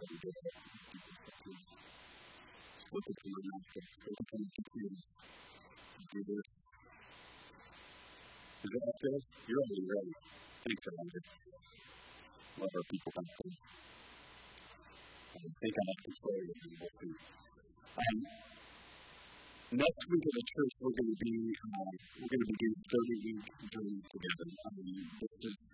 Look at the so we can do this. Is that okay? You're already ready. Thanks, Elijah. Love our people back home. I think I have. Um, next week as a church, we're going to be uh, we're going to begin 30 week journey together. Um, this is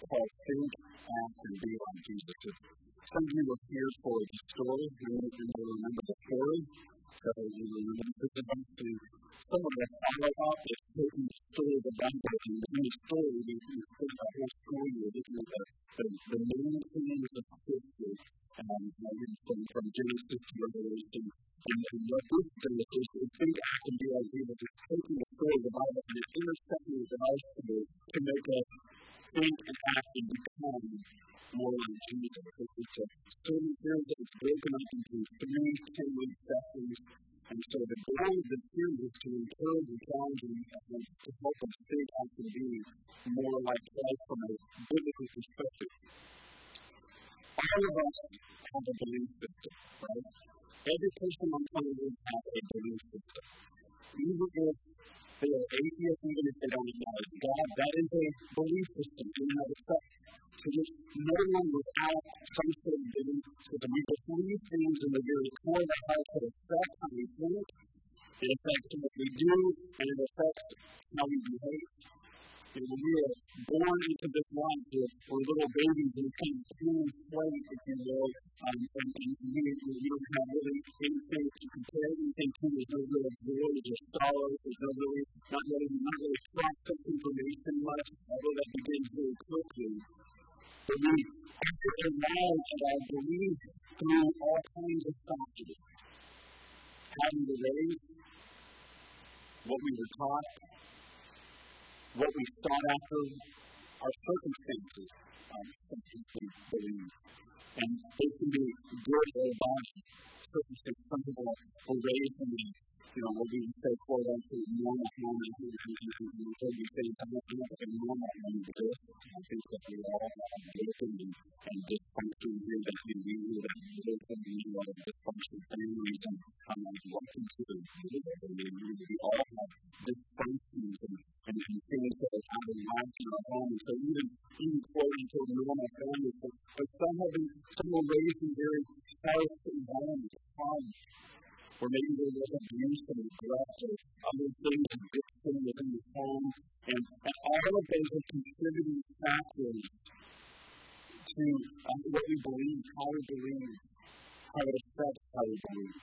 called Think, Act, and Be Like Jesus. It's, some of you were here for the story. You may remember the story. So you remember this is about to some of the up is taking the story of the Bible and in the story we can spend the whole story at the, the, the main themes of Scripture um, from, from Genesis to Revelation. And, and what this does is, is think act and be like Jesus. It's taking the story of the Bible and it's intersecting with our story to make us think and act and become more like Jesus. It's a sermon series that is broken up into three 10 week sessions. And so the goal of the series is to encourage and challenge and to help us think out to be more like Christ from a biblical perspective. All of us have a belief system, right? Every person on planet Earth has a belief system. Even if they are atheists even if they don't acknowledge God. That is a belief system in and of itself. So there's no one without some sort of belief system. We believe things in the very core of our that affect how we think, it affects what we do, and it affects how we behave. And when we are born into this life, we're, we're little babies and kind of clean slate, if you will, um, and, and we, we don't have really anything to compare anything to. There's no real joy, there's sorrow, there's no really, not really, not really process information much, although that begins very quickly. But we have to arrive at our belief through all kinds of factors. How we were what we were taught, what we sought after, our circumstances, um, we believe. And they can be good or bad circumstances. Some people are raised the you know, we would say, quote unquote, normal home, and, and, and, and, um, and we heard these things, I don't think a normal home exists. I think that we all have and, and dysfunction here that we knew that we live in dysfunctional families, and welcome to the we all have dysfunctions and, and, and things that are out of in our home. And so even, even quote unquote, normal families, but, but some have been, some were raised in very health environments, homes, or maybe there was abuse and neglect or other things, addiction within the home. And, and all of those are contributing factors to um, what we believe, how we believe, how it affects how we believe.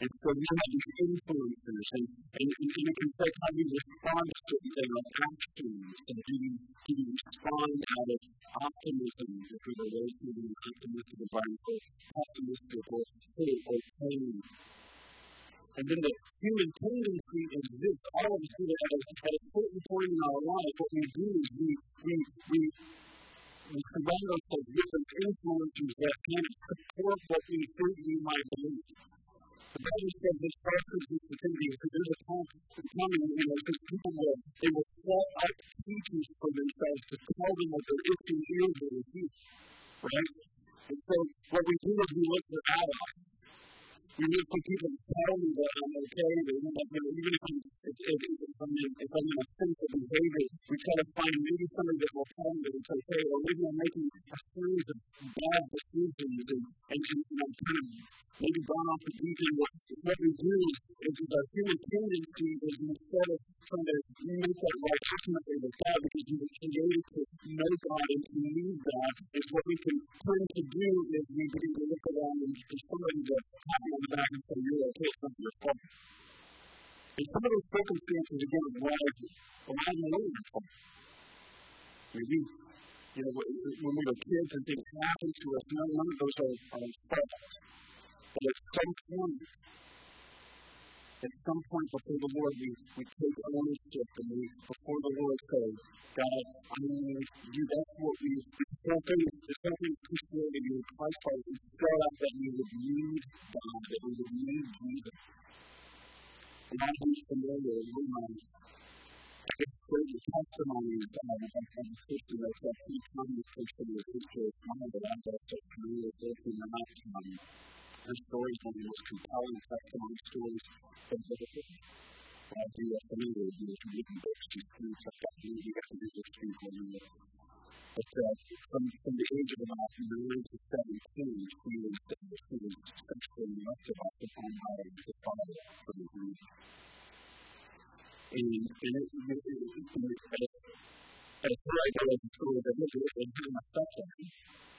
And so you have these influencers, and, and, and, and it can affect how you respond to certain things, actions. And do you, respond out of optimism, if we were raised in an optimistic environment, or pessimistic, or hate, or pain? And then the human tendency is this. All of us do at a, certain point in our life. What we do is we, we, we, we surround ourselves with influences that can support what we think we might believe. Bible says this process is continuing because there's a time coming, you know, because people will, they will set up teachers for themselves to tell them what their itching ears will repeat, right? And so what we do is we look for allies. We look for people to tell me that I'm okay, that you know, even if, if, if, if, I'm in, if I'm in a sinful behavior, we try to find maybe somebody that will tell me that it's okay, or maybe I'm making a series of bad decisions and, and, and I'm kind of maybe gone off the deep end. What, we do is, is our human tendency is instead of trying to make that right ultimately with God, because we were created to know God and to need God, is what we can turn to do is we begin to look around and for somebody to pat me on the back and say, You're okay, it's not your fault. And some of those circumstances, again, arise in our own fault. Maybe you know, when we were kids and things happened to us, none, none of those are, are fault. But at some point, at some point before the Lord, we, we take ownership and we, before the Lord, say, God, I need you. That's what we, something, something Christianity and Christ part is set up that we would need God, that we would need Jesus. And I am familiar with my great testimonies of, of the Christian that's that he comes to Christian with history of mind that I'm best at familiar with working out. Um, his story is one of the most compelling testimony stories of the Bible. Uh, if you are familiar with these reading books, you can check out the movie, you have to read this people but uh, from, from the age of about 9 to 17, she was, uh, she was sexually molested off the home by the father of his youth. And, and it, it, it, it, it, as far as I know the story of his, it, it kind of stuck on him. And even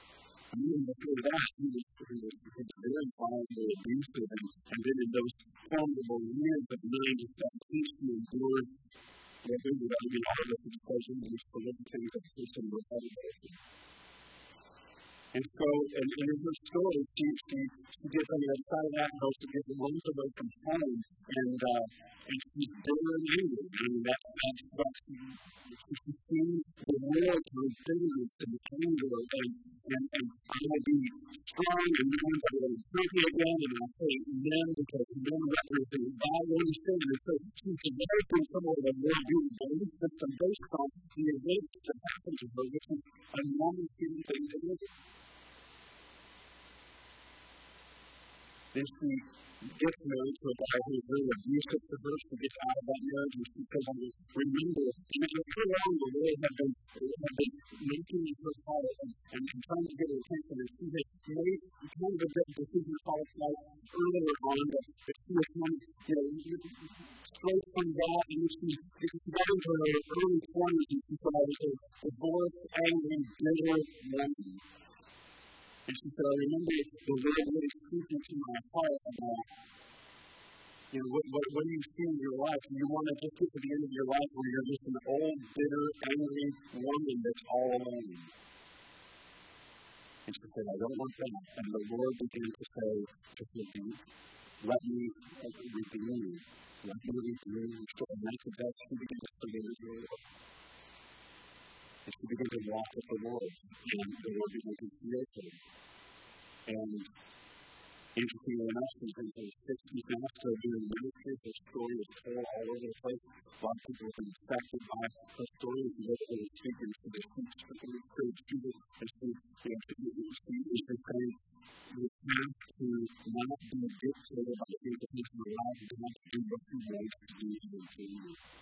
before that, he was, he he very violently abusive. And, and then in those formidable years of 9 to 17, she endured what we would argue all of us pleasure and for living things that person with elevation. And so, and, and in her story, she, she, she gets on the other side of that and goes to get runs away from home, and, uh, and she's and angry. I mean, that's, that's, that's, she sees the world through bitterness and anger and, and, and I will be strong and I will hurt me again and I'll say men because men represent God understand. And so she's developing of a more beautiful belief system based on the events that happened to her, which is a normal human thing to live. Then she gets married to a guy who is really abusive to her. She gets out of that marriage and she says, I remember, and for long the Lord had been, had been making her heart and, and, and trying to get her attention. And she had made kind of a decision for her life earlier on that, that she had come, you know, straight from God. And she, she got into her early 20s and she thought I was a divorced, angry, bitter woman. And she said, I remember the Lord really speaking to my heart about, you know, what, what, what do you see in your life? And you want to just get to the end of your life where you're just an old, bitter, angry woman that's all alone. And she said, I don't want that. And the Lord began to say, forgive me. Let me redeem you. Let me redeem you. And that's exactly what she began to say in the Lord. And she began to walk with the Lord, and the Lord began to heal her. And interestingly enough, in terms of six people also doing ministry, her story is told all over the place. A lot of people have been affected by her story, and they're going to speak into the speech, but the spirit of Jesus, and she, you know, she is just saying, you have to not be dictated by the things that you allow God to do what He wants to do in you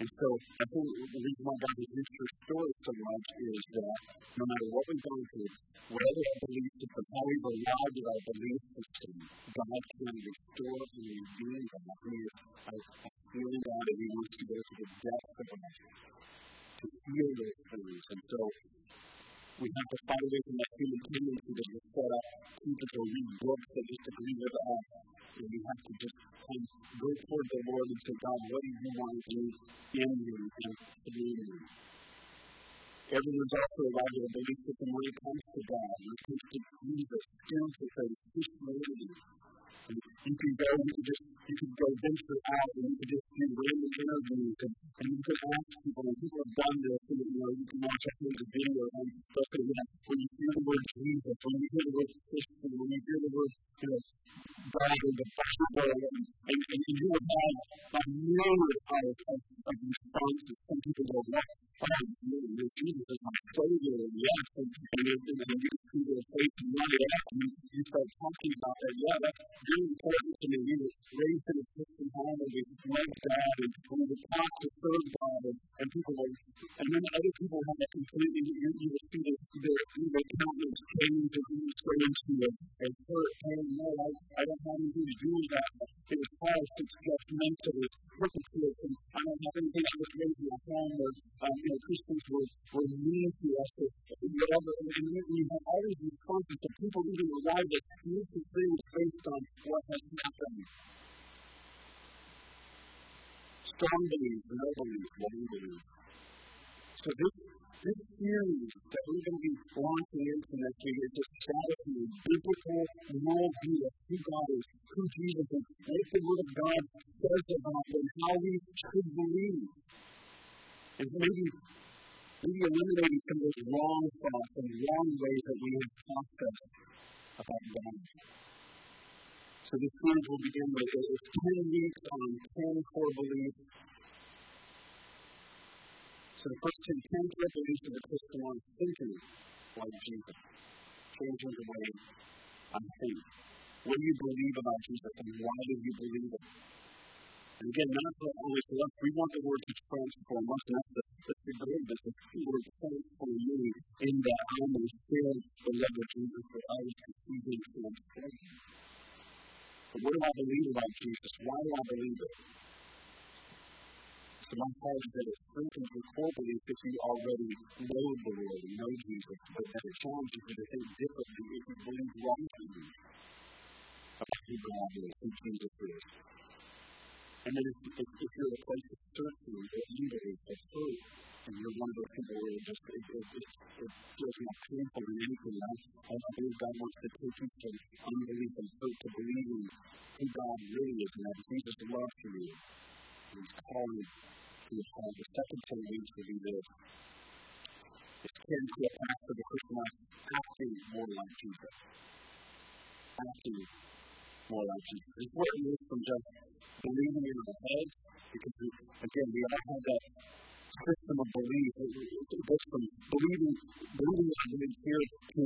And so I think the reason why God has used her story so much is that no matter what we've gone through, whatever our belief system, how we've arrived our belief system, God can restore and redeem that. He is a, a God and He wants to go to the depth of us to heal those things. And so we have to fight away from that human tendency that we set up teachers or read books that disagree with us. And we have to just kind of go toward the Lord and say, God, what do you want to do in me and through me? Everyone's also arrived at a belief system when it comes to God, when it comes to Jesus, spiritual faith, Christianity. And you can go, you can just, you can go venture out and you can just do random interviews and, and you can ask people, and people have done this, and, you know, you can watch a of video and they'll say, you when you hear the word Jesus, when you hear the word Christian, when you hear the word, you know, God or the Bible, and, and, and you will have a myriad of, of, of responses. Some people go, what? Oh, you know, Jesus is my Savior, and yes, and, and, and, and you see their face light up, and you start talking about that. Yeah, that's really important to me. We were raised in a Christian home, and we loved God, and we were taught to serve God, and, and people were, and then other people have a completely, you, you will see their, their, their countenance change, and you go into a, a hurt, and no, I, I don't have anything to do with that. It was false, it's judgmental, it's hypocrites, and I don't have anything. I was raised in home where, um, you know, Christians were, were mean to us, or whatever, and, and we have all these responses to people even arrive at beautiful things based on what has happened. Strong belief, no belief, wrong belief. So this, this series that we're going to be launching into next week is establishing a biblical worldview of who God is, who Jesus is, what the Word of God says about him, how we should believe. And so maybe, maybe eliminating some of those wrong thoughts and wrong ways that we have processed about God. So this series will begin with it's 10 weeks on 10 core beliefs so the first two, ten beliefs of the Christian life, thinking like Jesus, changing the way I think. What do you believe about Jesus and why do you believe it? And again, not for only for us, we want the word to transform us, and that's the, that's the goal this, the word transform me in that I may feel the love of Jesus for others to see him transform. What do I believe about Jesus? Why do I believe it? So my heart is that it strengthens your core belief that you already know the Lord and know Jesus, but that it challenges you to think differently if you believe wrong things about who God is, who Jesus is. And then if, if, if you're a place of certainty or leader of hope, and you're one of those people where it just it, it, it, it feels more painful than anything else, I believe God wants to take you from unbelief and hope to believing who God really is and that Jesus loves you and he's calling to his heart. The second thing needs to be this. It's tend to a path of the Christian life, acting more like Jesus. Acting more like Jesus. It's what it means from just believing in our head, because we, again, we all have that system of belief. Goes from believing, believing I believe here to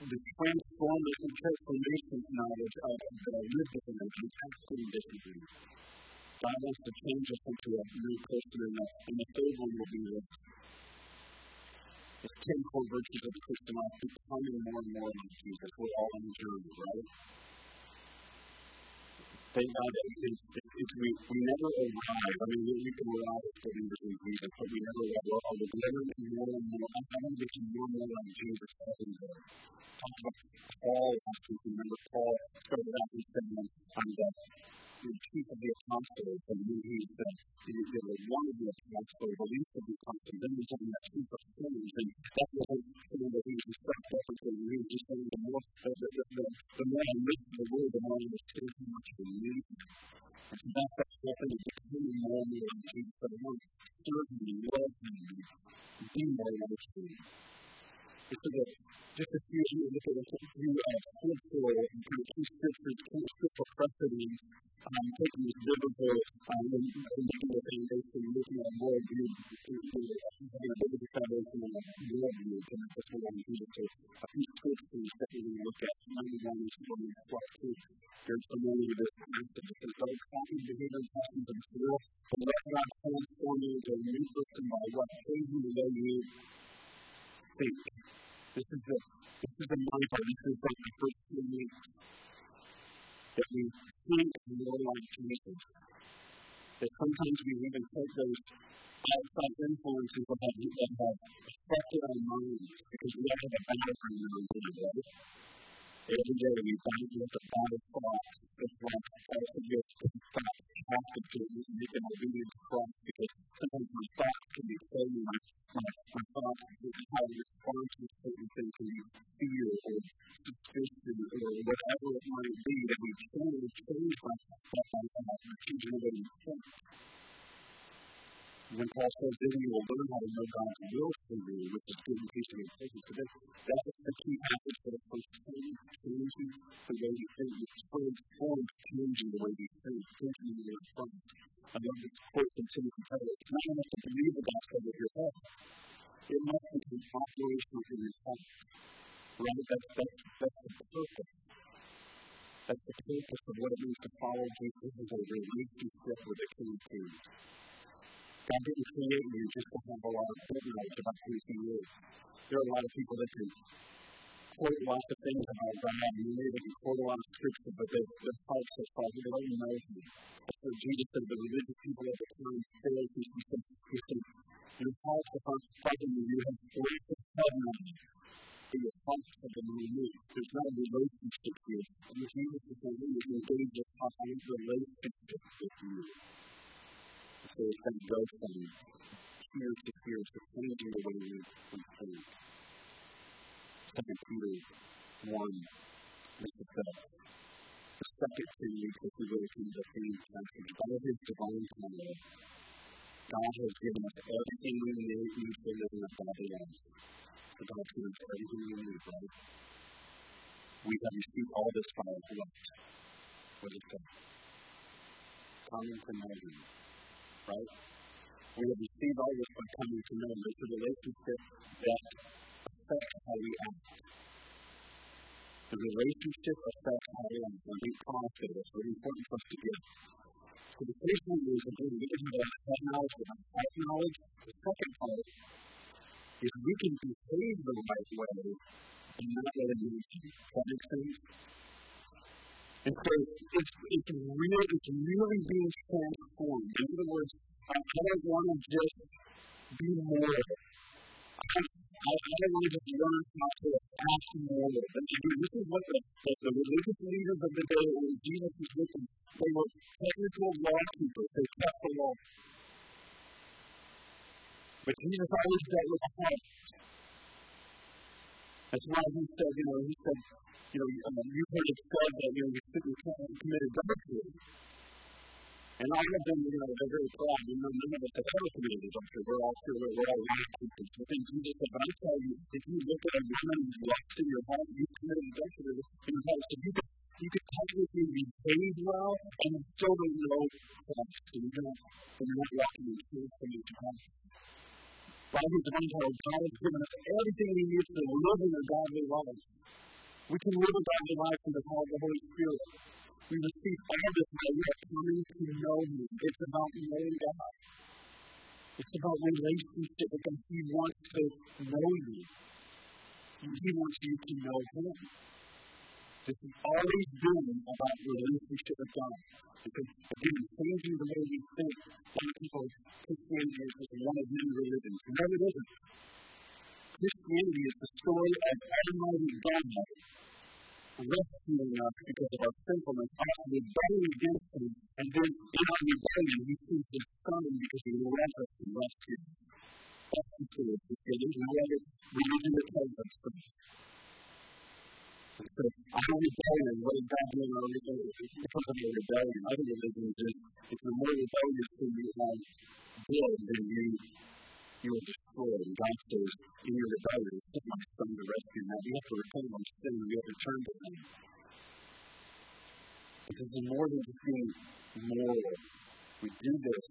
the transformation, transformation knowledge of that I live differently and acting differently. God wants to change us into a new person, and the, and the third one will be this. It's ten core virtues of the Christian life, becoming more and more like Jesus. We're all on the journey, right? Thank God that we, we, never arrive. I mean, we, can arrive as believers in Jesus, but we never arrive. We're, we're never more and more. I, want to get you more and more like Jesus every day. Talk about Paul. Remember, Paul started out and said, I'm the the chief of the apostles, and he, he the, the, the, the one of the apostles, the least of the apostles, then he's on the chief of sinners, and that's the whole thing that he was stuck everything. He was just saying the more, uh, the, the, the, the, the more I live the word, the more I was still too much of a need. And so that's that whole thing of becoming more and more like Jesus, but I want to serve him, love him, be more like him. So that just a few, you look at a few scriptural and kind of key scriptures, key scriptural precedents um, taking this biblical um, and, looking at worldview, having a biblical foundation and worldview, and that's what I'm using. So a few scriptures that we're going to look at. Number one is Romans 12 2. There's familiar with this passage. It says, Don't behavior of this world, but let God transform you into a new person by what? Changing the way you think. This is the this is the mind part. This is like the first few weeks that we think more like Jesus. That sometimes we even take those outside influences that have, affected our minds because we have a battleground in our mind? every day we find that the body of Christ is like the price of your thoughts often to make an obedience to Christ because sometimes my thoughts can be failing my, my, my thoughts and how I respond to certain things and fear or suspicion or whatever it might be that we change, change my, my, my, my, the my, my, my, my, my, my think. When Paul says, then you will learn how to know God's will for you, which is good and peace and patience. So that is the key passage for the first change, changing the way you think. You transform changing the way you think, changing the way you think. I love this quote from Timothy Keller. It's not enough to believe the gospel with your head. It must become operational in your heart. Right? That's, that's, that's the purpose. That's the purpose of what it means to follow Jesus as a relationship with the King of Kings. God didn't create you just to have a lot of knowledge about who He is. There are a lot of people that can quote lots of things about God, and they can quote a lot of scripture, but they, their hearts are far. They don't know Him. That's Jesus said. The religious people at the time, Pharisees, He said, He said, your hearts are far from you. You have great heaven on you. But your hearts have been removed. There's no relationship here. And Jesus is saying, you engage a relationship with you. So it's going to go from fear to fear, so it's going to be the way we, we think. 2 Peter 1 makes it up. The second thing is that we really the same passage. By his divine power, God has given us everything we need, need to live in a godly life. So God's given us everything we need, right? We have received all this by what? What is to Common commandment. Right? We have received all this by coming to know. There's a relationship that affects how we act. The relationship affects how we act. And we promise it. It's really important for us to get. So the first one is again, we can have that knowledge, have that knowledge. The second part is we can behave the right way and not let it move you. Does that make sense? And so it's, it's, real, it's really being transformed. In other words, I don't want to just be moral. I, I, I don't want to just learn how to act moral. And again, this is what the, the, the religious leaders of the day, when Jesus was with them, they were technical law keepers. They kept the law. But Jesus always dealt with heart. That's why he said, you know, he said, you know, um, you've heard it said that, you know, you shouldn't commit adultery. And all of them, you know, they're very proud. You know, none of us have ever committed adultery. We're all sure we're, all right people. So I Jesus said, but I tell you, if you look at a woman and lust in your heart, you've committed adultery in your heart. So you can, you can technically behave well and still don't know Christ. So you don't, and you're not walking in truth from your heart. By his power, God has given us everything we need to live in a godly life. We can live a godly life in the power of the Holy Spirit. We receive all this by coming to know Him. It's about knowing God. It's about relationship with Him. He wants to know you. And He wants you to know Him. This is always been about relationship with God. Because, again, changing the way we think. A lot of people, Christianity is just one of many religions. No, it isn't. Christianity is the story of Almighty God rescuing us because of our sinfulness, us rebelling against Him, and then in our rebellion, He sends His Son because He loves us and rescues us. That's the truth. There's no other religion that tells us that. So, our rebellion, what is God doing our because of our rebellion? Other religions is if you're more rebellious than you are good, then you you are destroyed. And God says, in your rebellion, send my son to rescue. Now we have to repent of sin and we have to turn to him. Because it's more than just being moral. We do this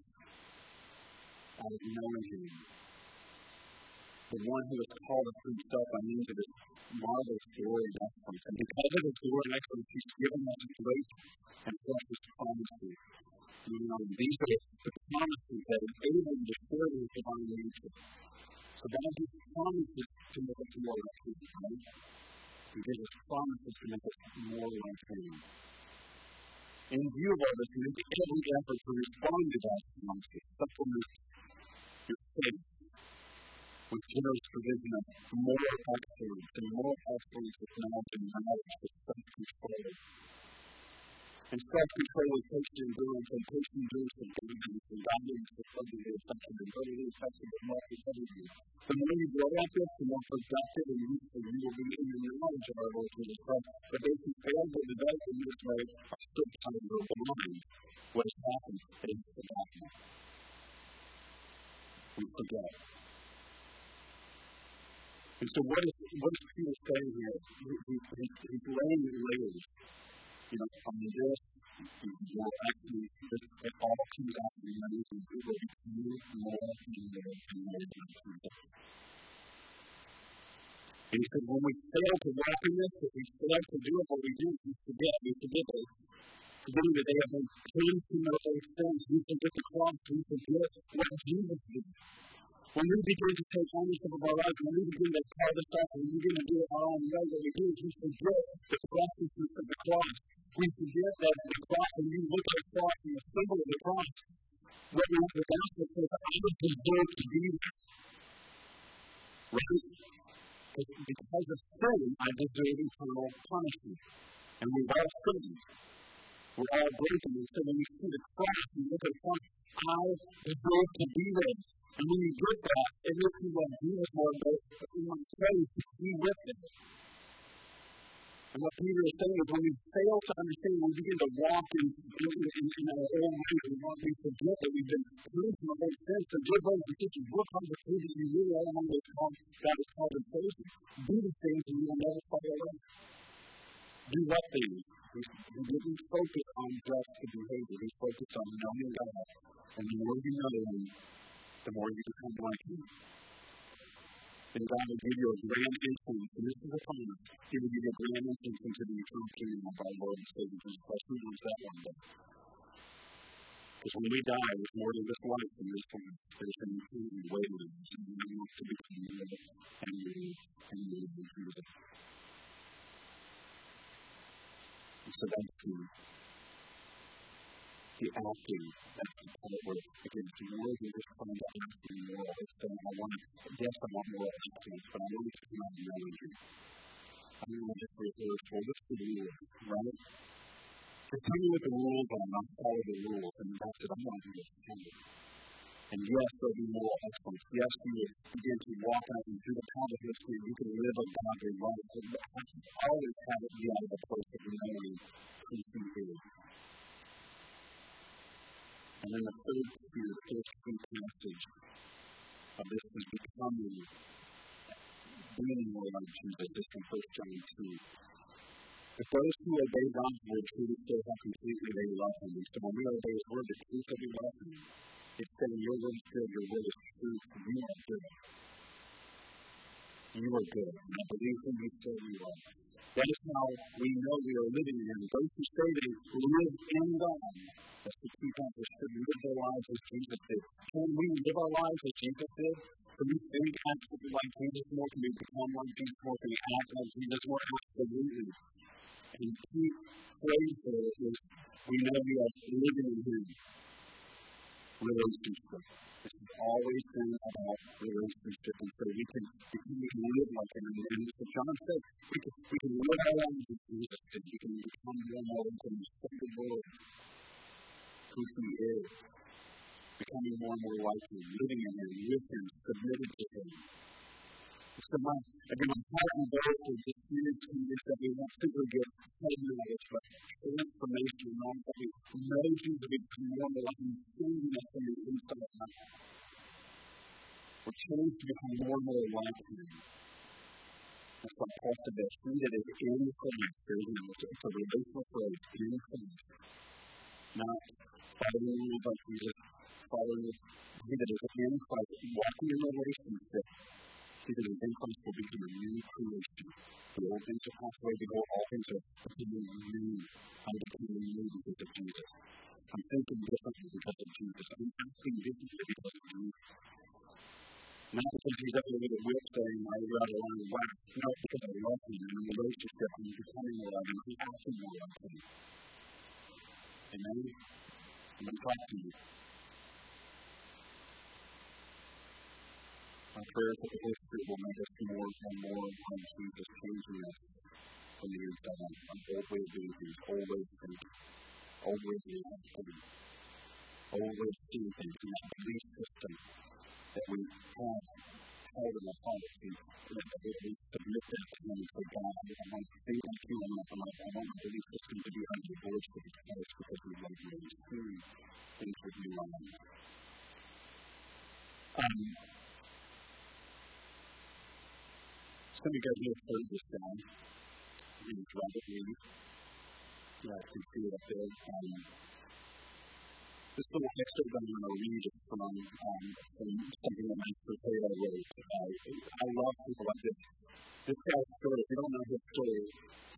out of knowing him. The one who has called us himself by means of his marvelous glory and excellence. And because of his glory and excellence, he's given us great and precious promises you know, these are the promises that enable you to share with divine nature. So God gives promises to make us more like Him, right? He gives us promises to make us more like Him. In view of all this, make every effort to respond to God's promises, supplement your faith with generous provision of more excellence and more excellence with knowledge knowledge with self-control and self-control and patient endurance and patient endurance and diligence and godliness and brotherly affection and brotherly affection and brotherly. The more you grow at this, the more productive and useful you will be in your knowledge of our Lord Jesus Christ. But those who fail to develop in this way are still kind of blind. What has happened is forgotten. We forget. And so what is, what is Peter saying here? He, he, He's laying layers, you know, on this, will actually, this, it all comes out of the layers, and it will become more and more and more like Jesus. And he said, when we fail to walk in this, if we fail to do it, what we do is we forget, we forget it. Forgetting that they have been cleansed from their own sins, we forget the cross, we forget what Jesus did. When we begin to take ownership of our lives, when we begin to carve this out, when we begin to do it our own way, what we do is we forget the preciousness of the cross we forget that the cross, when you look at the cross and the symbol of the cross, we have the gospel says, I don't deserve to be there. Right? Because of sin, I deserve eternal punishment. And we've all sinned. We're all broken. And so when we see the cross, we look at the cross, I deserve to be there. And when you get that, it makes you love Jesus more, but in my faith, He with it. And what Peter is saying is when we fail to understand, we begin to walk in, in, in, in our own and we forget that we've been cleansed from our sins. So, dear brothers and sisters, work on the things that you really are among those called, God has called and chosen. Do the things and you will never fall away. Do what things? We didn't focus on just the behavior. We focused on knowing God. And the more you know Him, the more you become like Him. And God will give you a grand entrance, and this is a promise. He will give you a grand entrance into the eternal kingdom of our Lord and Savior Jesus Christ. Who knows that one day? Because when we die, there's more to this life than this life. There's an eternity waiting on us, and we want to become more and more and in Jesus. so that the he acting as the power against the world and just find out the moral. It's saying, I want, to, yes, I want moral excellence, but I want it to come out of melody. I want to just rehearse, well, what's the rule, right? Just tell me what the rules are, and I'll follow the rules, and that's it. I'm not going to And yes, there'll be moral excellence. Yes, you will begin to walk out and through the power of history, you can live a godly life. But always have it be out of the place of knowing who he is. And then the third key, the third key passage of this is becoming, being more like Jesus. This from 1 John 2. If those who obey God's word truly show how completely they love Him, and so when we obey His word, it proves that we love Him. It's saying, Your word is good, your word is true, you are good. You are good, and I believe who you say you are. That is how we know we are living in Him. Those who say they live in God to keep on to live their lives as Jesus did. Can we live our lives as Jesus did? Can we think absolutely like Jesus more? Can we become like Jesus more? Can we act like Jesus more? Absolutely. And keep praying for it is we know we are living in Him. Relationship. This has always been about relationship, and so we can, we can, live like Him. And, and as John said, we can, we can live our lives as Jesus did. We can become more and more into the Lord who He is, becoming more and more like Him, living in Him, with Him, submitted to Him. So my, again, my heart and goal for this unity is that we won't simply get head knowledge, but transformation and all that know Jesus to become more and changing us from the inside out. We're changed to become more and more like Him. That's why Paul said that he that is in Christ, there is no, it's a relational phrase, in Christ. Not following rules Jesus, following he that is in Christ, walking in relationship, because in increase will become a new creation. The old things are passed away, behold, all things are becoming new. I'm becoming new because of Jesus. I'm thinking differently because of Jesus. I'm acting differently because of Jesus. Not because he's up there with a whip saying, I would rather run whack. Not because I love him and I'm in a relationship, I'm becoming more like him, I'm acting more like him. Amen? I'm going to talk to you. My prayers that the Holy Spirit will make us more and more like Jesus, changing us from the inside out. An old way of doing things, old of thinking, old of reacting, old way of seeing that belief system that we have held in our hearts, and that we submit that to Him and say, God, I want to think like you, I want, I want my belief system to be under yours for the Christ because we love you and see things with new eyes. Um, some of you guys may have heard this guy. Name is Robert Lee. You guys can see it up there. Um, this little excerpt I'm going to read from, um, from something that Max Lucado wrote. Uh, I love people like this. This guy's story, if you don't know his story,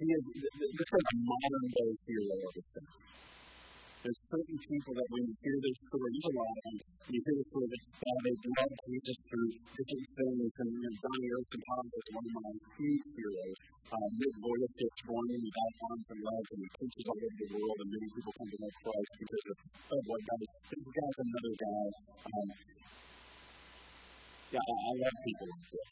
he is, this guy's a modern day hero of time. There's certain people that when you hear their a lot of them, you hear the story that uh, they love Jesus through different things. And you Johnny Rosenthal is one of my huge heroes. Uh, gets born without arms and legs, and he preaches all over the world, and many people come to know Christ because of, oh boy, God, this guy's another guy. Um, yeah, I, I love people like this.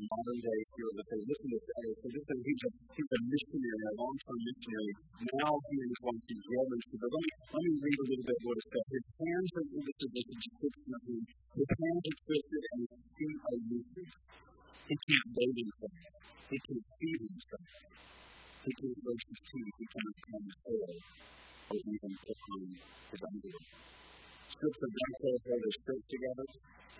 So modern day hero that they listen to this. So this is, he's, a, he's a missionary, a long-term missionary. Now he is going to jail ministry. But let me, let me read a little bit what it says. His hands are the position description of him. His hands are twisted and his feet are useless. He can't bathe himself. He can't feed himself. He can't brush his teeth. He can't comb his hair or even put on his underwear. Strips of dental hold his shirt together.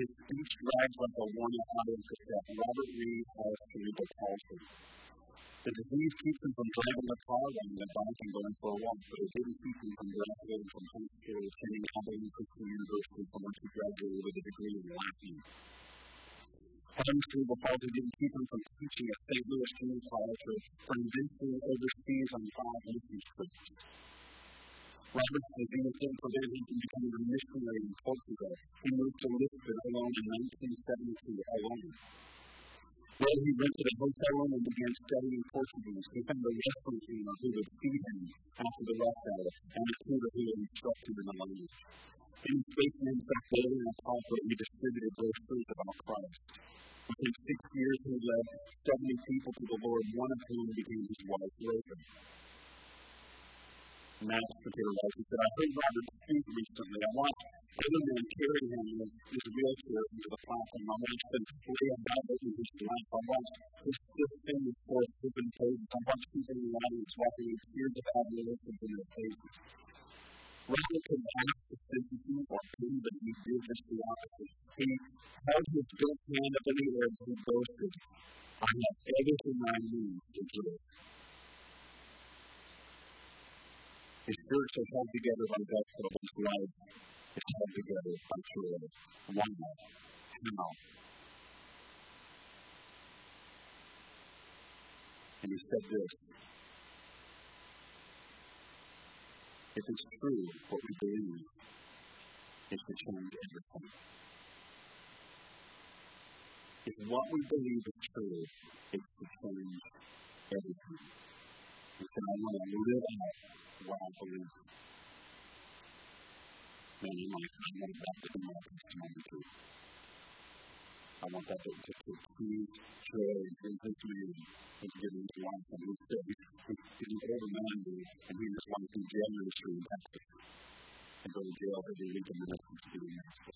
His speech drags like a worn out audio cassette. Robert Reed has cerebral palsy. The disease keeps him from driving a car, running a bike, and going for a walk, but it didn't keep him from graduating from high school, attending Abilene Christian University, from which he graduated with a degree in Latin. Having cerebral palsy didn't keep him from teaching at St. Louis Junior College or from venturing overseas on five mission trips. Robert's disease didn't prevent him from becoming a missionary in Portugal. He moved to Lisbon alone in 1972 alone. Where he rented a hotel room and began studying Portuguese. He found a restaurant owner who would feed him after the rush hour and a tutor who would instruct him in the language. In facing himself daily in a pulpit, he distributed brochures about Christ. Within six years, he led 70 people to the Lord, one of whom became his wife, Rosa. Matt's computer was. He said, I heard Robert speak recently. I watched other men carry him in his wheelchair into the platform. I watched him lay a Bible in his lap. I watched his fingers force open pages. I watched people in the audience walking with tears of admiration in their faces. Robert could ask for sympathy or pity, but he did just the opposite. He held his good hand up in the air and he boasted, I have everything I need to do His spirits are held together by God, his life is held together by joy. Why? How? And he said this If it's true what we believe, it can change everything. If what we believe is true, it can change everything. stiamo lavorando guardo many months I went back to my personality I want that book to succeed, joy, and victory, and giving his life on his day. He's an older man, and he just wants to be generously impacted and go to jail every week and minister to be a master.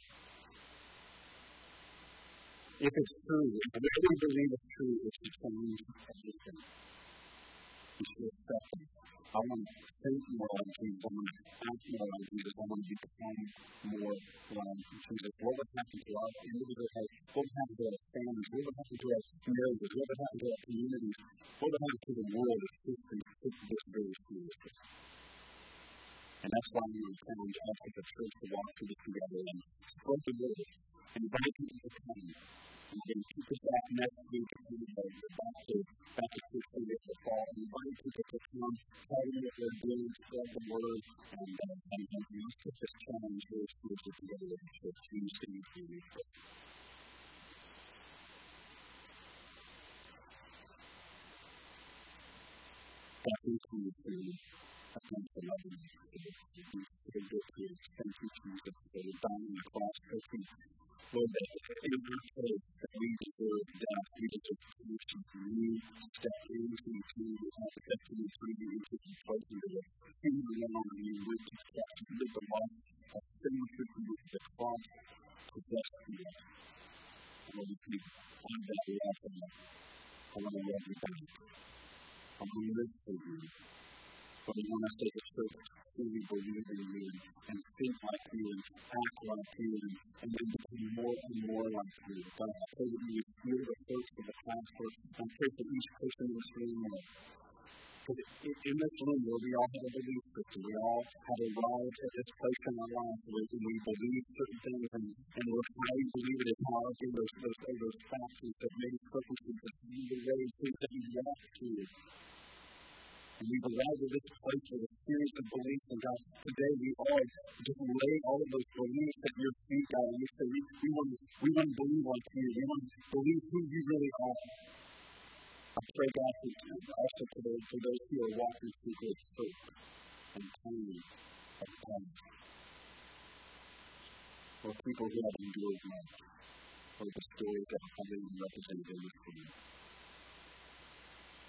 If it's true, if what we believe is true, it should change everything. I want to think more like Jesus. I want to act more like Jesus. I want to become more like Jesus. What would happen to our individual health? What would happen to our families? What would happen to our marriages? What would happen to our communities? What would happen to the world if Christians took this very seriously? And that's why we challenge us as a church to walk through this together and spread the word invite people to come can keep us back next week and you know, back to back to history of the fall. We people to come, tell you what they're doing, spread the word, and uh, and, and we must put this challenge really towards the together of the church and stand for you. That is who we are. Thank you, Jesus, for dying cross, taking Lord, that in our faith, that we deserve death, we deserve punishment from you, step into eternity, have step into eternity, into the place of the in the and you live to death, you live the life of sinlessness, and you the cross to death us. Lord, if you find that love for us, I want to love you back. I want to live for you. But we want us as a church to truly believe in you and think like you and act like you and, and then become more and more like you. God, I pray that you would heal the hurts of the pastor. I pray for each person in this room, Because in this room, Lord, we all have a belief system. We all have arrived at this place in our lives where we believe certain things and, and Lord, how we believe it is how in those, those, those factors that maybe circumstances, the ways, things that we walk through. And we've arrived at this place with a series of beliefs, and God, today we all just lay all of those beliefs at your feet, God, and we say we, we, want, we want to believe like you. We want to believe who you really are. I pray, God, for, also today for those who are walking through great hurt and pain and pain. Or people who have endured much. Or the stories that are being represented in this room.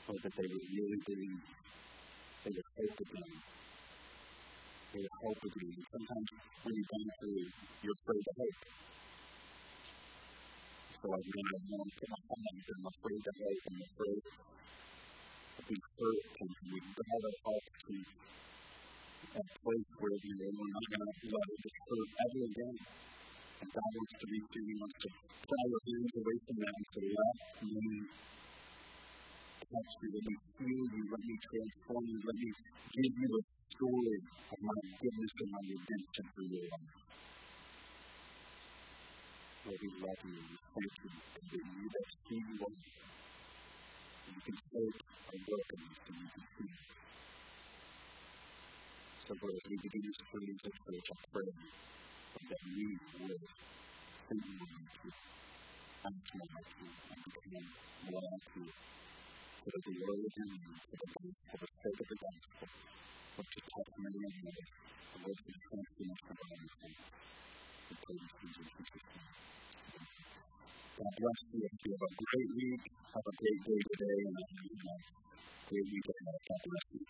Lord, that they would really believe, they would hope again, they hope again. And sometimes when you've gone through, you're afraid to hope. So I really don't want to put my hand I'm afraid to hope, I'm afraid of being hurt, and we guard our hearts to that place where you know, we're not going to let it hurt ever again. And God wants to reach you. He wants to pry your hands away from that and say, let me touch you, let me heal you, let me transform you, let me give you the story of my goodness and my redemption for your life. Lord, we love you, we thank you, and we need that who you are. You can take our brokenness and you can heal us. So, Lord, as we begin this praise and church, I pray that we would think more like you, act like you, and become more like you for the early enemies for the sake of the gospel but to touch many of others, and Lord to thank the most of our faith. The praise in Jesus name. God bless you. You have a great week. Have a great day today and a great week ahead. God bless you.